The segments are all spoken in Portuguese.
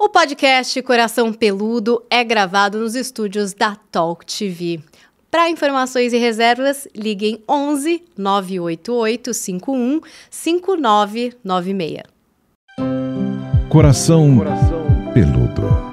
O podcast Coração Peludo é gravado nos estúdios da Talk TV. Para informações e reservas, liguem 11 988 51 5996. Coração, Peludo.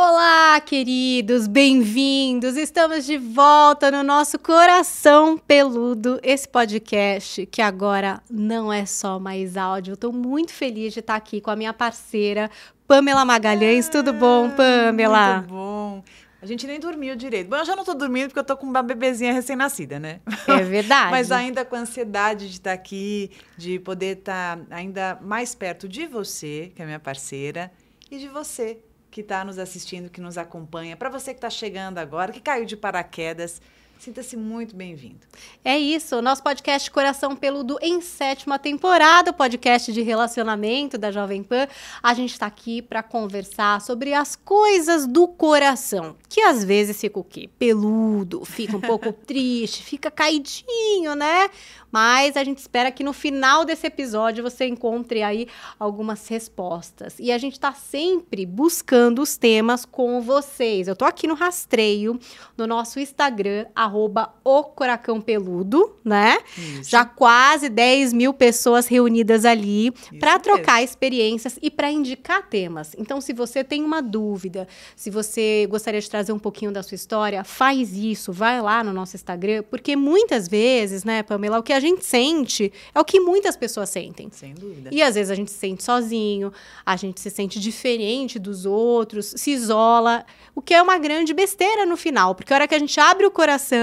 Olá, queridos, bem-vindos! Estamos de volta no nosso Coração Peludo, esse podcast que agora não é só mais áudio. Estou muito feliz de estar aqui com a minha parceira, Pamela Magalhães. Tudo bom, Pamela? Muito bom. A gente nem dormiu direito. Bom, eu já não tô dormindo porque eu tô com uma bebezinha recém-nascida, né? É verdade. Mas ainda com a ansiedade de estar aqui, de poder estar ainda mais perto de você, que é minha parceira, e de você, que está nos assistindo, que nos acompanha. Para você que está chegando agora, que caiu de paraquedas, sinta-se muito bem-vindo. É isso, nosso podcast Coração Peludo em sétima temporada, o podcast de relacionamento da Jovem Pan. A gente está aqui para conversar sobre as coisas do coração, que às vezes fica o quê? Peludo, fica um pouco triste, fica caidinho, né? Mas a gente espera que no final desse episódio você encontre aí algumas respostas. E a gente está sempre buscando os temas com vocês. Eu tô aqui no rastreio no nosso Instagram, arroba o Coracão Peludo, né? Isso. Já quase 10 mil pessoas reunidas ali para trocar experiências e para indicar temas. Então, se você tem uma dúvida, se você gostaria de trazer um pouquinho da sua história, faz isso, vai lá no nosso Instagram, porque muitas vezes, né, Pamela, o que a gente sente é o que muitas pessoas sentem. Sem dúvida. E às vezes a gente se sente sozinho, a gente se sente diferente dos outros, se isola, o que é uma grande besteira no final, porque a hora que a gente abre o coração,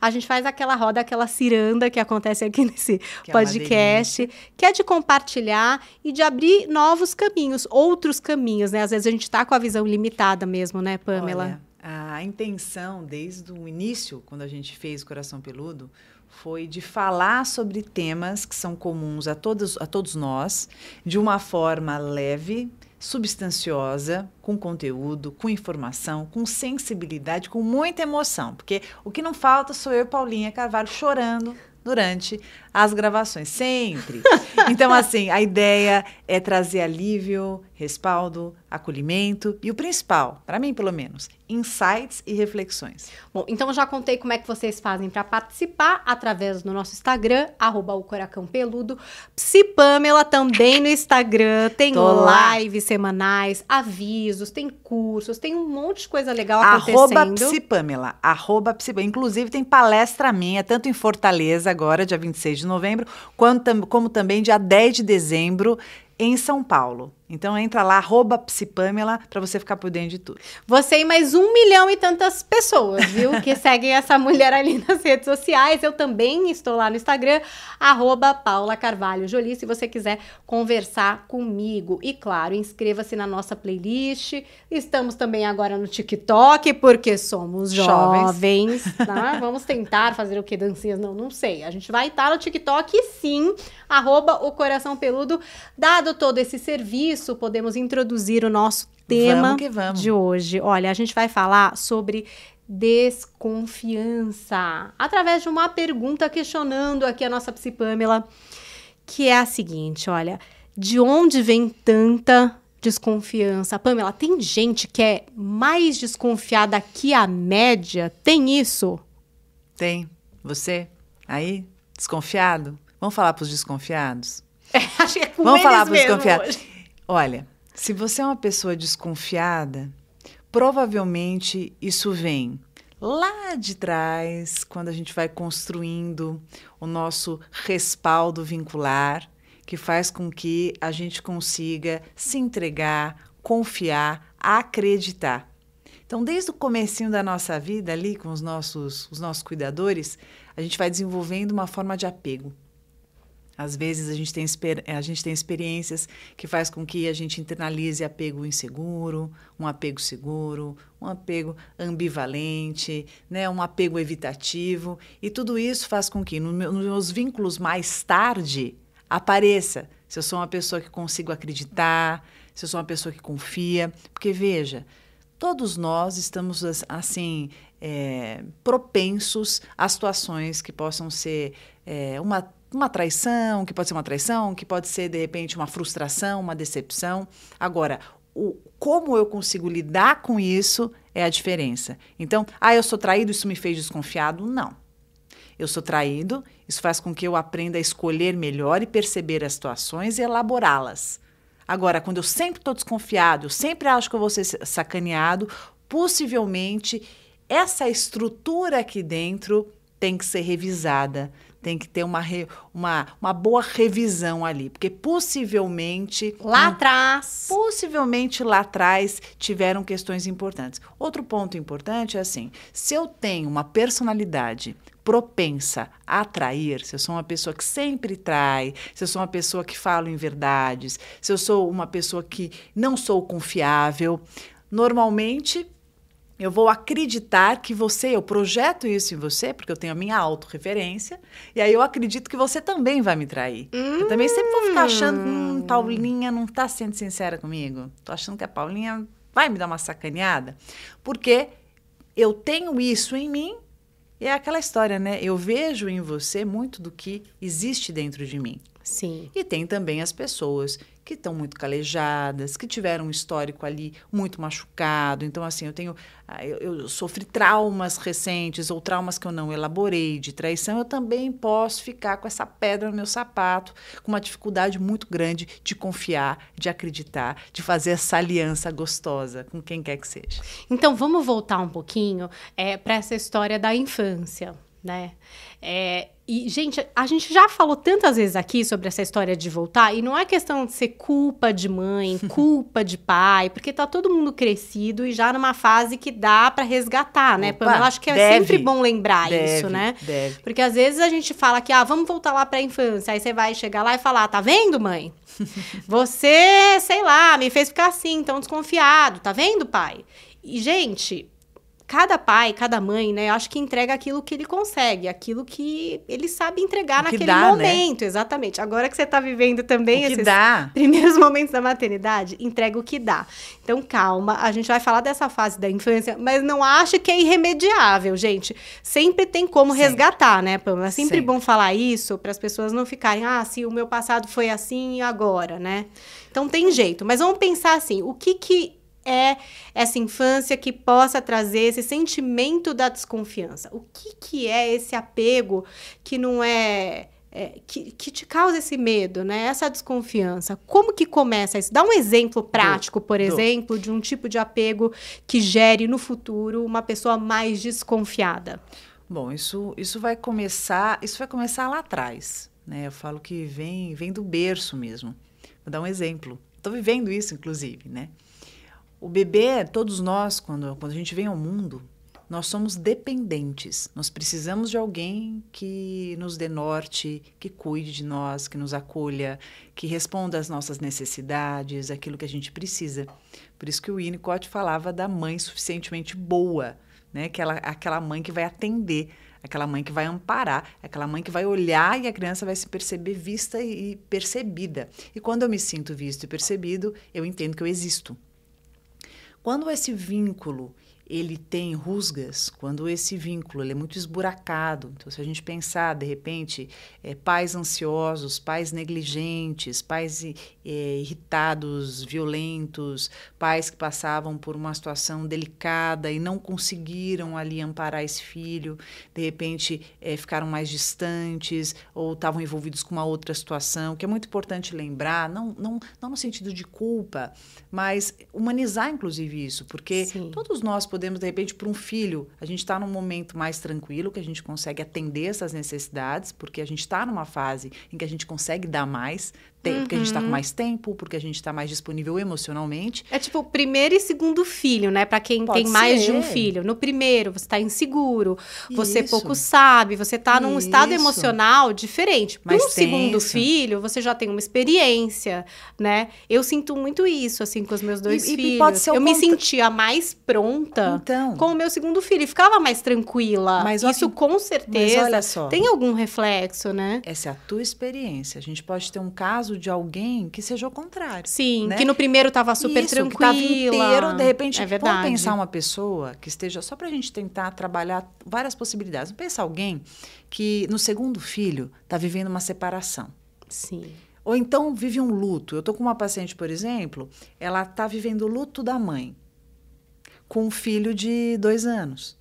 a gente faz aquela roda, aquela ciranda que acontece aqui nesse Que é podcast, que é de compartilhar e de abrir novos caminhos, outros caminhos, né? Às vezes a gente tá com a visão limitada mesmo, né, Pamela? Olha, a intenção desde o início, quando a gente fez o Coração Peludo, foi de falar sobre temas que são comuns a todos, a todos nós, de uma forma leve, substanciosa, com conteúdo, com informação, com sensibilidade, com muita emoção. Porque o que não falta sou eu e Paulinha Carvalho chorando durante as gravações, sempre. Então, assim, a ideia é trazer alívio, respaldo, acolhimento e o principal, para mim pelo menos, insights e reflexões. Bom, então eu já contei como é que vocês fazem para participar através do nosso Instagram, arroba o Coracão Peludo. Psi Pamela também no Instagram, tem Tô lá. lives semanais, avisos, tem cursos, tem um monte de coisa legal Arroba acontecendo. Psipamela, arroba Psipamela. Inclusive tem palestra minha, tanto em Fortaleza agora, dia 26 de novembro, quanto, como também dia 10 de dezembro em São Paulo. Então entra lá, arroba Psipamela, para você ficar por dentro de tudo. Você e mais um milhão e tantas pessoas, viu? Que seguem essa mulher ali nas redes sociais. Eu também estou lá no Instagram, arroba Paula Carvalho Jolie, se você quiser conversar comigo. E claro, inscreva-se na nossa playlist. Estamos também agora no TikTok, porque somos Jovens. jovens, tá? Vamos tentar fazer o que? Dancinhas? Não, não sei. A gente vai estar no TikTok sim, arroba o Coração Peludo. Dado todo esse serviço, podemos introduzir o nosso tema Vamos vamos. de hoje. Olha, a gente vai falar sobre desconfiança através de uma pergunta questionando aqui a nossa psi Pamela, que é a seguinte, olha, de onde vem tanta desconfiança? Pamela, tem gente que é mais desconfiada que a média? Tem isso? Tem? Você? Aí? Desconfiado? Vamos falar para os desconfiados? Acho que é com Vamos falar para os desconfiados. hoje. Olha, se você é uma pessoa desconfiada, provavelmente isso vem lá de trás, quando a gente vai construindo o nosso respaldo vincular, que faz com que a gente consiga se entregar, confiar, acreditar. Então, desde o comecinho da nossa vida ali com os nossos, os nossos cuidadores, a gente vai desenvolvendo uma forma de apego. Às vezes a gente tem, exper- a gente tem experiências que faz com que a gente internalize apego inseguro, um apego seguro, um apego ambivalente, né, um apego evitativo. E tudo isso faz com que no meu- nos meus vínculos mais tarde apareça se eu sou uma pessoa que consigo acreditar, se eu sou uma pessoa que confia. Porque veja, todos nós estamos as- assim é, propensos a situações que possam ser é, uma uma traição, que pode ser uma traição, que pode ser, de repente, uma frustração, uma decepção. Agora, o, como eu consigo lidar com isso é a diferença. Então, ah, eu sou traído, isso me fez desconfiado? Não. Eu sou traído, isso faz com que eu aprenda a escolher melhor e perceber as situações e elaborá-las. Agora, quando eu sempre estou desconfiado, eu sempre acho que eu vou ser sacaneado, possivelmente essa estrutura aqui dentro tem que ser revisada, tem que ter uma, re, uma, uma boa revisão ali, porque possivelmente. Lá atrás. Possivelmente lá atrás tiveram questões importantes. Outro ponto importante é assim: se eu tenho uma personalidade propensa a atrair, se eu sou uma pessoa que sempre trai, se eu sou uma pessoa que fala em verdades, se eu sou uma pessoa que não sou confiável, normalmente eu vou acreditar que você, eu projeto isso em você, porque eu tenho a minha autorreferência, e aí eu acredito que você também vai me trair. Hum. Eu também sempre vou ficar achando, hum, Paulinha não está sendo sincera comigo. Tô achando que a Paulinha vai me dar uma sacaneada. Porque eu tenho isso em mim, e é aquela história, né? Eu vejo em você muito do que existe dentro de mim. Sim. E tem também as pessoas que estão muito calejadas, que tiveram um histórico ali muito machucado. Então, assim, eu tenho. Ah, eu, eu, sofri traumas recentes ou traumas que eu não elaborei de traição. Eu também posso ficar com essa pedra no meu sapato, com uma dificuldade muito grande de confiar, de acreditar, de fazer essa aliança gostosa com quem quer que seja. Então, vamos voltar um pouquinho é, para essa história da infância, né? É, e, gente, a gente já falou tantas vezes aqui sobre essa história de voltar, e não é questão de ser culpa de mãe, culpa de pai, porque tá todo mundo crescido e já numa fase que dá para resgatar, né? Pamela, acho que é deve, sempre bom lembrar deve, isso, né? Deve. Porque às vezes a gente fala que, ah, vamos voltar lá pra infância, aí você vai chegar lá e falar, tá vendo, mãe? Você, sei lá, me fez ficar assim, tão desconfiado, tá vendo, pai? E, gente, cada pai, cada mãe, né, acho que entrega aquilo que ele consegue, aquilo que ele sabe entregar naquele dá, né? momento, né? exatamente. Agora que você está vivendo também esses dá. primeiros momentos da maternidade, entrega o que dá. Então, calma, a gente vai falar dessa fase da infância, mas não acha que é irremediável, gente. Sempre tem como Sempre. resgatar, né, Pamela? É sempre, Sempre. bom falar isso para as pessoas não ficarem, ah, se o meu passado foi assim e agora, né? Então tem jeito, mas vamos pensar assim, o que que é essa infância que possa trazer esse sentimento da desconfiança? O que, que é esse apego que não é, é que, que, te causa esse medo, né? Essa desconfiança. Como que começa isso? Dá um exemplo prático, por exemplo, de um tipo de apego que gere no futuro uma pessoa mais desconfiada. Bom, isso, isso vai começar, isso vai começar lá atrás, né? Eu falo que vem, vem do berço mesmo. Vou dar um exemplo. Estou vivendo isso, inclusive, né? O bebê, todos nós, quando, quando a gente vem ao mundo, nós somos dependentes. Nós precisamos de alguém que nos dê norte, que cuide de nós, que nos acolha, que responda às nossas necessidades, aquilo que a gente precisa. Por isso que o Winnicott falava da mãe suficientemente boa, né? Aquela, aquela mãe que vai atender, aquela mãe que vai amparar, aquela mãe que vai olhar e a criança vai se perceber vista e percebida. E quando eu me sinto visto e percebido, eu entendo que eu existo. Quando esse vínculo ele tem rusgas, quando esse vínculo ele é muito esburacado. Então, se a gente pensar, de repente, é, pais ansiosos, pais negligentes, pais é, irritados, violentos, pais que passavam por uma situação delicada e não conseguiram ali amparar esse filho, de repente é, ficaram mais distantes ou estavam envolvidos com uma outra situação, que é muito importante lembrar, não, não, não no sentido de culpa, mas humanizar, inclusive, isso, porque Sim. todos nós podemos podemos, de repente, para um filho, a gente está num momento mais tranquilo, que a gente consegue atender essas necessidades, porque a gente está numa fase em que a gente consegue dar mais, tem, uhum. porque a gente está com uhum. mais tempo, porque a gente está mais disponível emocionalmente. É tipo primeiro e segundo filho, né? Para quem Pode tem mais de um filho. No primeiro, você está inseguro, você Isso. pouco sabe, você está num estado emocional diferente. Para um segundo filho, você já tem uma experiência, né? Eu sinto muito isso, assim, com os meus dois e, filhos. E pode ser eu me sentia mais pronta então, com o meu segundo filho. E ficava mais tranquila. Mas isso, com certeza, tem algum reflexo, né? Essa é a tua experiência. A gente pode ter um caso caso de alguém que seja o contrário. Sim, né? que no primeiro tava super Isso, tranquila. que tava inteiro, de repente, é verdade. vamos pensar uma pessoa que esteja, só pra gente tentar trabalhar várias possibilidades. Vamos pensar alguém que no segundo filho tá vivendo uma separação. Sim. Ou então vive um luto. Eu tô com uma paciente, por exemplo, ela tá vivendo o luto da mãe com um filho de dois anos.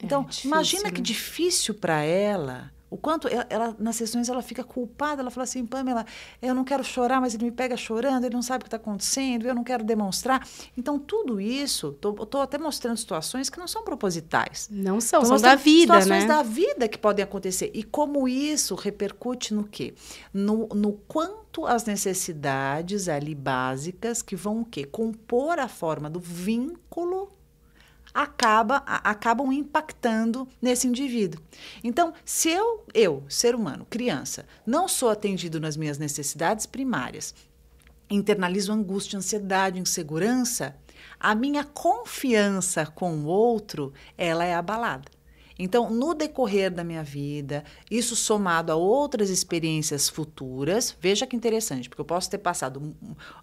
É Então, difícil, imagina né? que difícil para ela. O quanto ela, ela- nas sessões ela fica culpada, ela fala assim, Pamela, eu não quero chorar, mas ele me pega chorando, ele não sabe o que está acontecendo, eu não quero demonstrar. Então, tudo isso, estou até mostrando situações que não são propositais. Não são, Tô são da vida, situações né? da vida que podem acontecer. E como isso repercute no quê? No, no quanto as necessidades ali básicas que vão o quê? Compor a forma do vínculo acaba, a- acabam impactando nesse indivíduo. Então, se eu, eu, ser humano, criança, não sou atendido nas minhas necessidades primárias, internalizo angústia, ansiedade, insegurança, a minha confiança com o outro, ela é abalada. Então, no decorrer da minha vida, isso somado a outras experiências futuras, veja que interessante, porque eu posso ter passado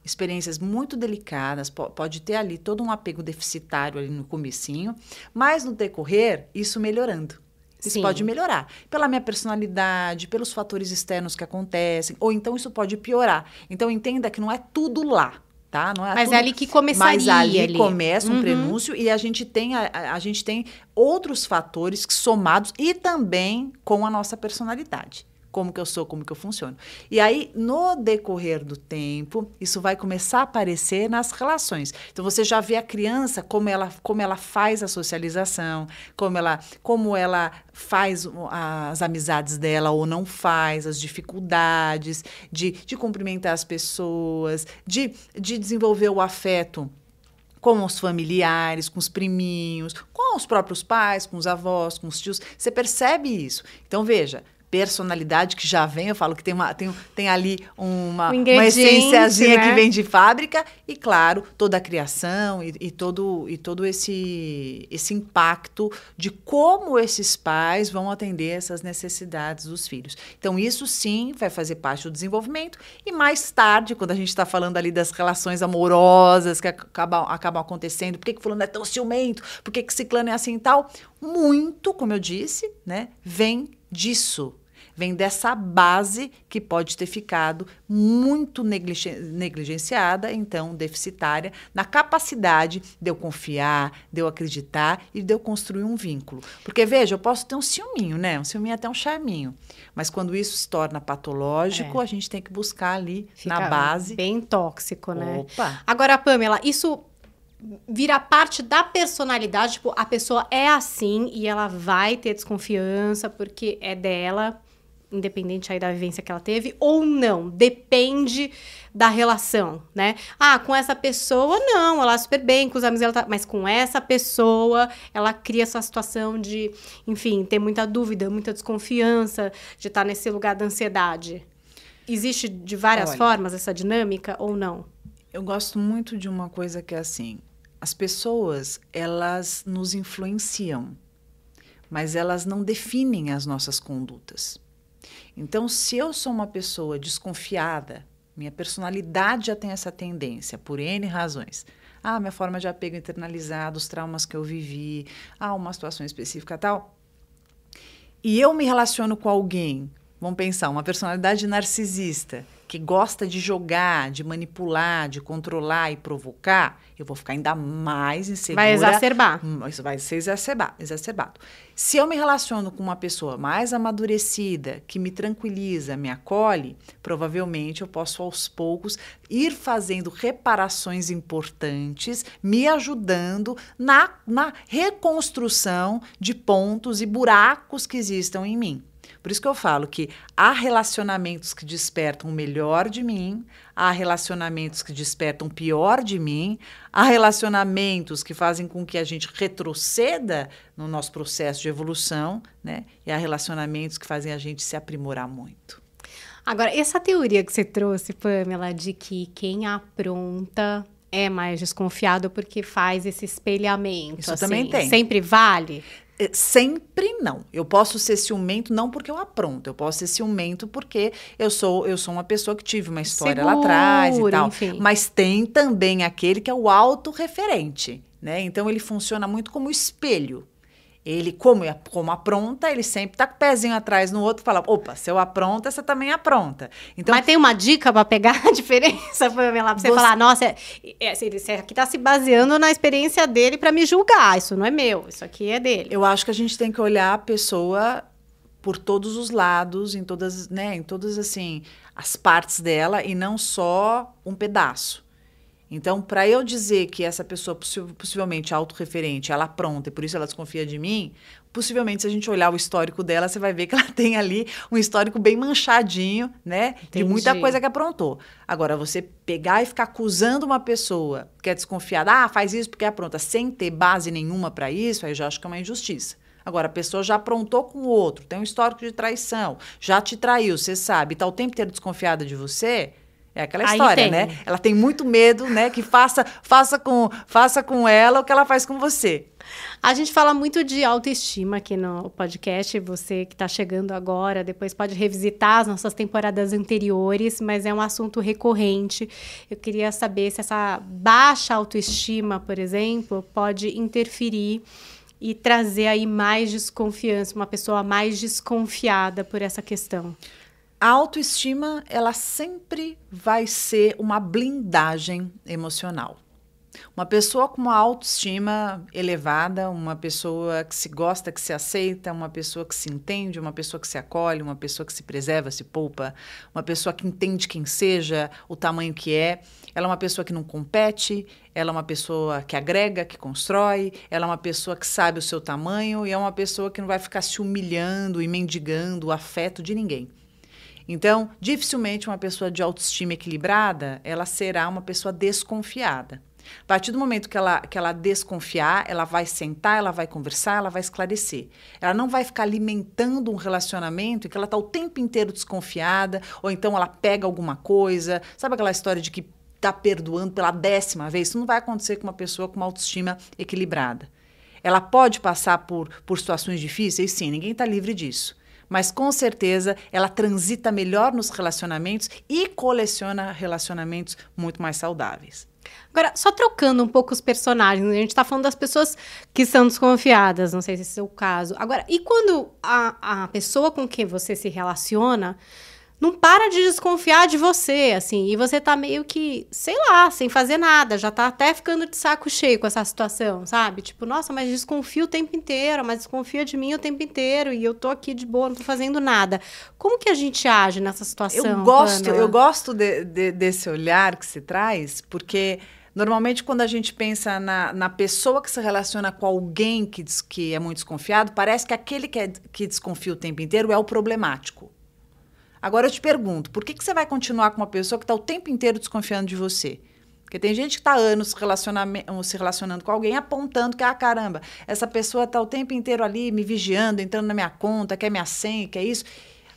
experiências muito delicadas, po- pode ter ali todo um apego deficitário ali no comecinho, mas no decorrer, isso melhorando. Isso Sim. pode melhorar pela minha personalidade, pelos fatores externos que acontecem, ou então isso pode piorar. Então entenda que não é tudo lá, tá? Não é Mas tudo é ali que começaria. mas ali, ali. começa um Uhum. prenúncio e a gente tem a, a- gente tem outros fatores que somados e também com a nossa personalidade. Como que eu sou, como que eu funciono. E aí, no decorrer do tempo, isso vai começar a aparecer nas relações. Então, você já vê a criança, como ela, como ela faz a socialização, como ela, como ela faz as amizades dela ou não faz, as dificuldades de, de cumprimentar as pessoas, de, de desenvolver o afeto com os familiares, com os priminhos, com os próprios pais, com os avós, com os tios. Você percebe isso. Então, veja. Personalidade que já vem, eu falo que tem, uma, tem, tem ali uma, Um uma essênciazinha né? que vem de fábrica, e claro, toda a criação e, e todo, e todo esse, esse impacto de como esses pais vão atender essas necessidades dos filhos. Então, isso sim vai fazer parte do desenvolvimento, e mais tarde, quando a gente está falando ali das relações amorosas que acabam, acabam acontecendo, por que, que fulano é tão ciumento, por que, que ciclano é assim e tal, muito, como eu disse, né, vem disso. Vem dessa base que pode ter ficado muito negligen- negligenciada, então deficitária, na capacidade de eu confiar, de eu acreditar e de eu construir um vínculo. Porque, veja, eu posso ter um ciúminho, né? Um ciúminho até um charminho. Mas quando isso se torna patológico, É. a gente tem que buscar ali, Fica na base. Bem tóxico, né? Opa! Agora, Pamela, isso vira parte da personalidade, tipo, a pessoa é assim e ela vai ter desconfiança porque é dela, independente aí da vivência que ela teve, ou não, depende da relação, né? Ah, com essa pessoa, não, ela é super bem, com os amigos ela tá... Mas com essa pessoa, ela cria essa situação de, enfim, ter muita dúvida, muita desconfiança, de estar nesse lugar da ansiedade. Existe de várias Olha. formas essa dinâmica ou não? Eu gosto muito de uma coisa que é assim: as pessoas, elas nos influenciam, mas elas não definem as nossas condutas. Então, se eu sou uma pessoa desconfiada, minha personalidade já tem essa tendência, por N razões. Ah, minha forma de apego internalizado, os traumas que eu vivi, ah, uma situação específica tal. E eu me relaciono com alguém, vamos pensar, uma personalidade narcisista, que gosta de jogar, de manipular, de controlar e provocar, eu vou ficar ainda mais insegura. Vai exacerbar. Hum, Isso vai ser exacerba- exacerbado. Se eu me relaciono com uma pessoa mais amadurecida, que me tranquiliza, me acolhe, provavelmente eu posso aos poucos ir fazendo reparações importantes, me ajudando na, na reconstrução de pontos e buracos que existam em mim. Por isso que eu falo que há relacionamentos que despertam o melhor de mim, há relacionamentos que despertam o pior de mim, há relacionamentos que fazem com que a gente retroceda no nosso processo de evolução, né? E há relacionamentos que fazem a gente se aprimorar muito. Agora, essa teoria que você trouxe, Pamela, de que quem apronta é mais desconfiado porque faz esse espelhamento. Isso assim, também tem. Sempre vale? É, sempre não. Eu posso ser ciumento não porque eu apronto, eu posso ser ciumento porque eu sou eu sou uma pessoa que tive uma história Segura, lá atrás e tal. enfim. Mas tem também aquele que é o autorreferente, né? Então ele funciona muito como espelho. Ele, como, é- como apronta, ele sempre tá com o pezinho atrás no outro e fala: opa, se eu apronta, você também apronta. Então, Mas tem uma dica pra pegar a diferença, Pamela? Pra você, Você- falar, nossa, é, é, aqui tá se baseando na experiência dele pra me julgar. Isso não é meu, isso aqui é dele. Eu acho que a gente tem que olhar a pessoa por todos os lados, em todas, né, em todas assim as partes dela e não só um pedaço. Então, para eu dizer que essa pessoa possi- possivelmente autorreferente, ela pronta e por isso ela desconfia de mim, possivelmente se a gente olhar o histórico dela, você vai ver que ela tem ali um histórico bem manchadinho, né, de muita Entendi. coisa que aprontou. Agora, você pegar e ficar acusando uma pessoa que é desconfiada, ah, faz isso porque é pronta, sem ter base nenhuma para isso, aí eu já acho que é uma injustiça. Agora, a pessoa já aprontou com o outro, tem um histórico de traição, já te traiu, você sabe, está o tempo inteiro desconfiada de você, é aquela história, né? Ela tem muito medo, né, que faça, faça, com, faça com ela o que ela faz com você. A gente fala muito de autoestima aqui no podcast. Você que está chegando agora, depois pode revisitar as nossas temporadas anteriores, mas é um assunto recorrente. Eu queria saber se essa baixa autoestima, por exemplo, pode interferir e trazer aí mais desconfiança, uma pessoa mais desconfiada por essa questão. A autoestima, ela sempre vai ser uma blindagem emocional. Uma pessoa com uma autoestima elevada, uma pessoa que se gosta, que se aceita, uma pessoa que se entende, uma pessoa que se acolhe, uma pessoa que se preserva, se poupa, uma pessoa que entende quem seja, o tamanho que é. Ela é uma pessoa que não compete, ela é uma pessoa que agrega, que constrói, ela é uma pessoa que sabe o seu tamanho e é uma pessoa que não vai ficar se humilhando e mendigando o afeto de ninguém. Então, dificilmente uma pessoa de autoestima equilibrada, ela será uma pessoa desconfiada. A partir do momento que ela, que ela desconfiar, ela vai sentar, ela vai conversar, ela vai esclarecer. Ela não vai ficar alimentando um relacionamento em que ela está o tempo inteiro desconfiada, ou então ela pega alguma coisa. Sabe aquela história de que está perdoando pela décima vez? Isso não vai acontecer com uma pessoa com uma autoestima equilibrada. Ela pode passar por, por situações difíceis? Sim, ninguém está livre disso. Mas com certeza ela transita melhor nos relacionamentos e coleciona relacionamentos muito mais saudáveis. Agora, só trocando um pouco os personagens, a gente tá falando das pessoas que são desconfiadas, não sei se esse é o caso. Agora, e quando a, a pessoa com quem você se relaciona não para de desconfiar de você, assim, e você tá meio que, sei lá, sem fazer nada, já tá até ficando de saco cheio com essa situação, sabe? Tipo, nossa, mas desconfia o tempo inteiro, mas desconfia de mim o tempo inteiro, e eu tô aqui de boa, não tô fazendo nada. Como que a gente age nessa situação? Eu gosto, eu gosto de- de- desse olhar que se traz, porque normalmente quando a gente pensa na, na pessoa que se relaciona com alguém que, des- que é muito desconfiado, parece que aquele que, é- que desconfia o tempo inteiro é o problemático. Agora eu te pergunto, por que, que você vai continuar com uma pessoa que está o tempo inteiro desconfiando de você? Porque tem gente que está anos se, relacionando com alguém apontando que, ah, caramba, essa pessoa está o tempo inteiro ali me vigiando, entrando na minha conta, quer minha senha, quer isso.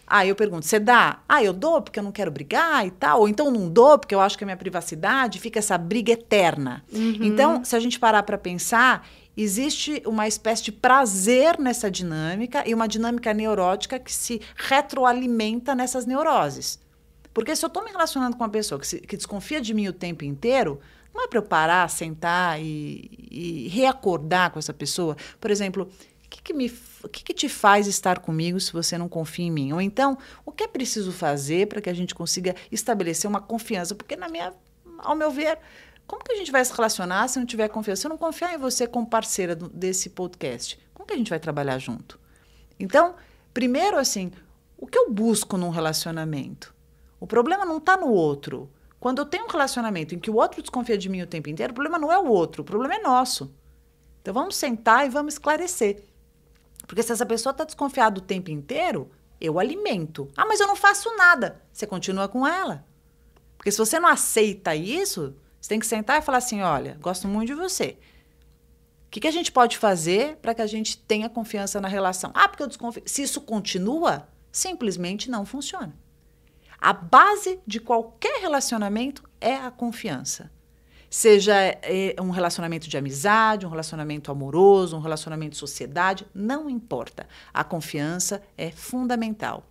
Aí eu pergunto, você dá? Ah, eu dou porque eu não quero brigar e tal. Ou então não dou porque eu acho que é minha privacidade. Fica essa briga eterna. Então, se a gente parar para pensar, existe uma espécie de prazer nessa dinâmica e uma dinâmica neurótica que se retroalimenta nessas neuroses. Porque se eu estou me relacionando com uma pessoa que, se- que desconfia de mim o tempo inteiro, não é para eu parar, sentar e, e reacordar com essa pessoa. Por exemplo, o que, que me, que, que te faz estar comigo se você não confia em mim? Ou então, o que é preciso fazer para que a gente consiga estabelecer uma confiança? Porque, na minha, ao meu ver, como que a gente vai se relacionar se não tiver confiança? Se eu não confiar em você como parceira do- desse podcast, como que a gente vai trabalhar junto? Então, primeiro, assim, o que eu busco num relacionamento? O problema não está no outro. Quando eu tenho um relacionamento em que o outro desconfia de mim o tempo inteiro, o problema não é o outro, o problema é nosso. Então vamos sentar e vamos esclarecer. Porque se essa pessoa está desconfiada o tempo inteiro, eu alimento. Ah, mas eu não faço nada. Você continua com ela. Porque se você não aceita isso, você tem que sentar e falar assim: olha, gosto muito de você. O que, que a gente pode fazer para que a gente tenha confiança na relação? Ah, porque eu desconfio. Se isso continua, simplesmente não funciona. A base de qualquer relacionamento é a confiança. Seja é, um relacionamento de amizade, um relacionamento amoroso, um relacionamento de sociedade, não importa. A confiança é fundamental.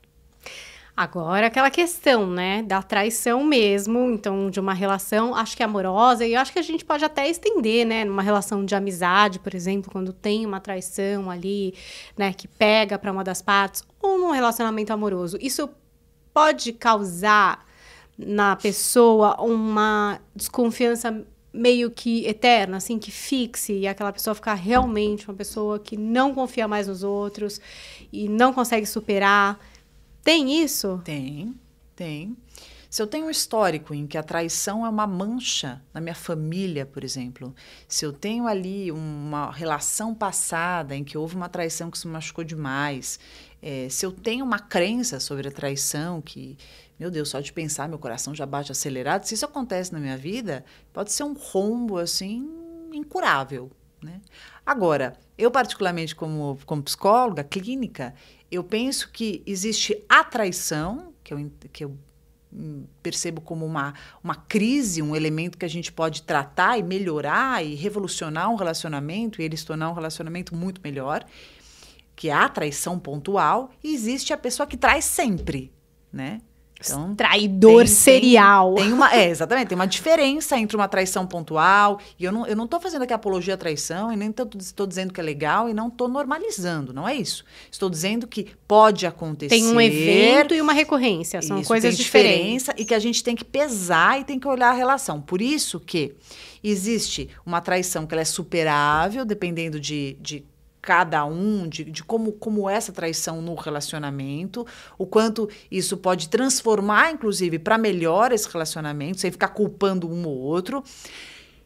Agora, aquela questão, né, da traição mesmo, então, de uma relação, acho que amorosa, e eu acho que a gente pode até estender, né, numa relação de amizade, por exemplo, quando tem uma traição ali, né, que pega para uma das partes, ou num relacionamento amoroso. Isso pode causar na pessoa uma desconfiança meio que eterna, assim, que fixe, e aquela pessoa ficar realmente uma pessoa que não confia mais nos outros e não consegue superar. Tem isso? Tem, tem. Se eu tenho um histórico em que a traição é uma mancha na minha família, por exemplo, se eu tenho ali uma relação passada em que houve uma traição que se machucou demais, é, se eu tenho uma crença sobre a traição que, meu Deus, só de pensar meu coração já bate acelerado, se isso acontece na minha vida, pode ser um rombo assim incurável. Né? Agora, eu particularmente como, como psicóloga clínica, eu penso que existe a traição, que eu, que eu percebo como uma, uma crise, um elemento que a gente pode tratar e melhorar e revolucionar um relacionamento e ele se tornar um relacionamento muito melhor, que é a traição pontual, e existe a pessoa que traz sempre, né? Então, Traidor tem, serial. Tem, tem, uma, é, exatamente. Tem uma diferença entre uma traição pontual. E eu não, eu não tô fazendo aqui apologia à traição, e nem estou dizendo que é legal, e não estou normalizando. Não é isso. Estou dizendo que pode acontecer. Tem um evento e uma recorrência. São isso, coisas tem diferentes. diferença e que a gente tem que pesar e tem que olhar a relação. Por isso que existe uma traição que ela é superável, dependendo de, de cada um, de, de como, como essa traição no relacionamento, o quanto isso pode transformar, inclusive, para melhor esse relacionamento, sem ficar culpando um ou outro.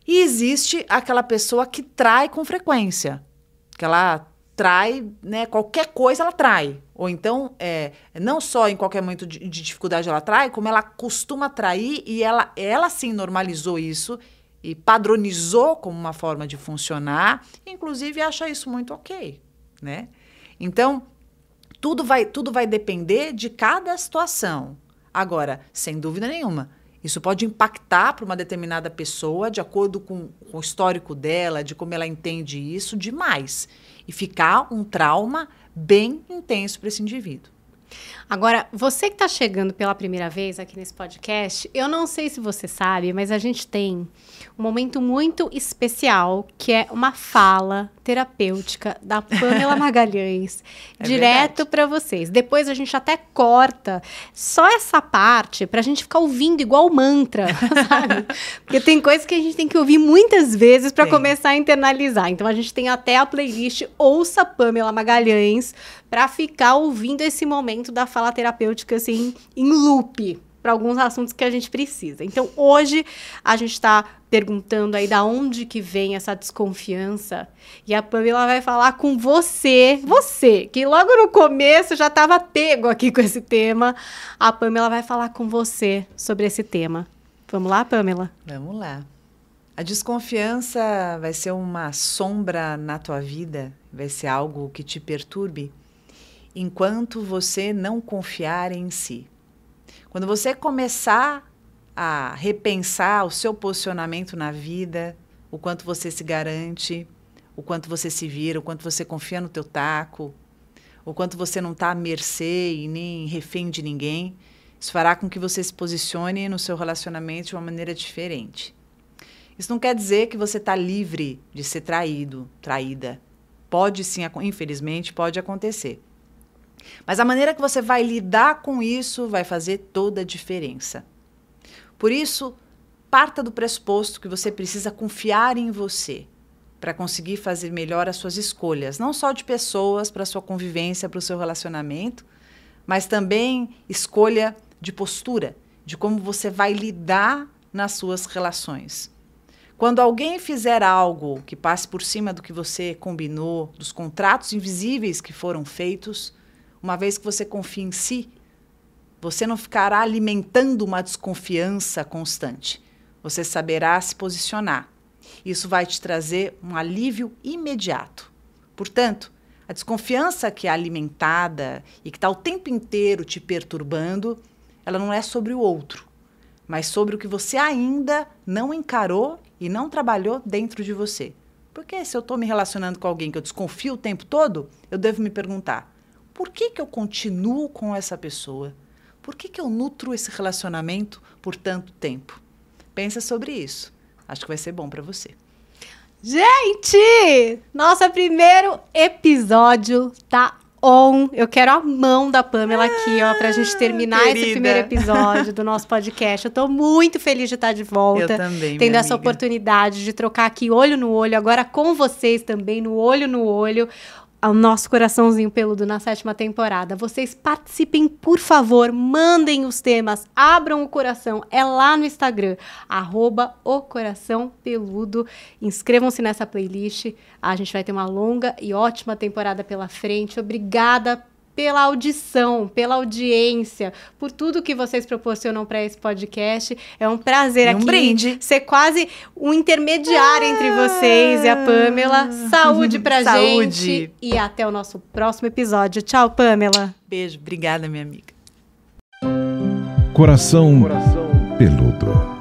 E existe aquela pessoa que trai com frequência, que ela trai, né, qualquer coisa ela trai. Ou então, é, não só em qualquer momento de, de dificuldade ela trai, como ela costuma trair e ela, ela sim normalizou isso e padronizou como uma forma de funcionar, inclusive acha isso muito ok, né? Então, tudo vai, tudo vai depender de cada situação. Agora, sem dúvida nenhuma, isso pode impactar para uma determinada pessoa, de acordo com, o histórico dela, de como ela entende isso, demais. E ficar um trauma bem intenso para esse indivíduo. Agora, você que está chegando pela primeira vez aqui nesse podcast, eu não sei se você sabe, mas a gente tem um momento muito especial, que é uma fala terapêutica da Pamela Magalhães, é direto para vocês. Depois a gente até corta só essa parte para a gente ficar ouvindo igual mantra, sabe? Porque tem coisas que a gente tem que ouvir muitas vezes para começar a internalizar. Então a gente tem até a playlist Ouça Pamela Magalhães para ficar ouvindo esse momento da fala terapêutica assim em loop para alguns assuntos que a gente precisa. Então, hoje a gente está perguntando aí da onde que vem essa desconfiança e a Pamela vai falar com você, você, que logo no começo já estava pego aqui com esse tema. A Pamela vai falar com você sobre esse tema. Vamos lá, Pamela? Vamos lá. A desconfiança vai ser uma sombra na tua vida, vai ser algo que te perturbe enquanto você não confiar em si. Quando você começar a repensar o seu posicionamento na vida, o quanto você se garante, o quanto você se vira, o quanto você confia no teu taco, o quanto você não está à mercê e nem refém de ninguém, isso fará com que você se posicione no seu relacionamento de uma maneira diferente. Isso não quer dizer que você está livre de ser traído, traída. Pode sim, infelizmente, pode acontecer. Mas a maneira que você vai lidar com isso vai fazer toda a diferença. Por isso, parta do pressuposto que você precisa confiar em você para conseguir fazer melhor as suas escolhas, não só de pessoas para sua convivência, para o seu relacionamento, mas também escolha de postura, de como você vai lidar nas suas relações. Quando alguém fizer algo que passe por cima do que você combinou, dos contratos invisíveis que foram feitos, uma vez que você confia em si, você não ficará alimentando uma desconfiança constante. Você saberá se posicionar. Isso vai te trazer um alívio imediato. Portanto, a desconfiança que é alimentada e que está o tempo inteiro te perturbando, ela não é sobre o outro, mas sobre o que você ainda não encarou e não trabalhou dentro de você. Porque se eu estou me relacionando com alguém que eu desconfio o tempo todo, eu devo me perguntar: por que, que eu continuo com essa pessoa? Por que, que eu nutro esse relacionamento por tanto tempo? Pensa sobre isso. Acho que vai ser bom para você. Gente, nosso primeiro episódio tá on. Eu quero a mão da Pamela aqui, ó, pra gente terminar querida. esse primeiro episódio do nosso podcast. Eu tô muito feliz de estar de volta. Eu também, Tendo essa amiga. oportunidade de trocar aqui olho no olho, agora com vocês também, no olho no olho, ao nosso coraçãozinho peludo na sétima temporada. Vocês participem, por favor, mandem os temas, abram o coração. É lá no Instagram, arroba o coração peludo. Inscrevam-se nessa playlist. A gente vai ter uma longa e ótima temporada pela frente. Obrigada pela audição, pela audiência, por tudo que vocês proporcionam para esse podcast. É um prazer E um aqui brinde. ser quase um intermediário entre vocês e a Pamela. Saúde pra Saúde. gente e até o nosso próximo episódio. Tchau, Pamela. Beijo, obrigada, minha amiga. Coração peludo.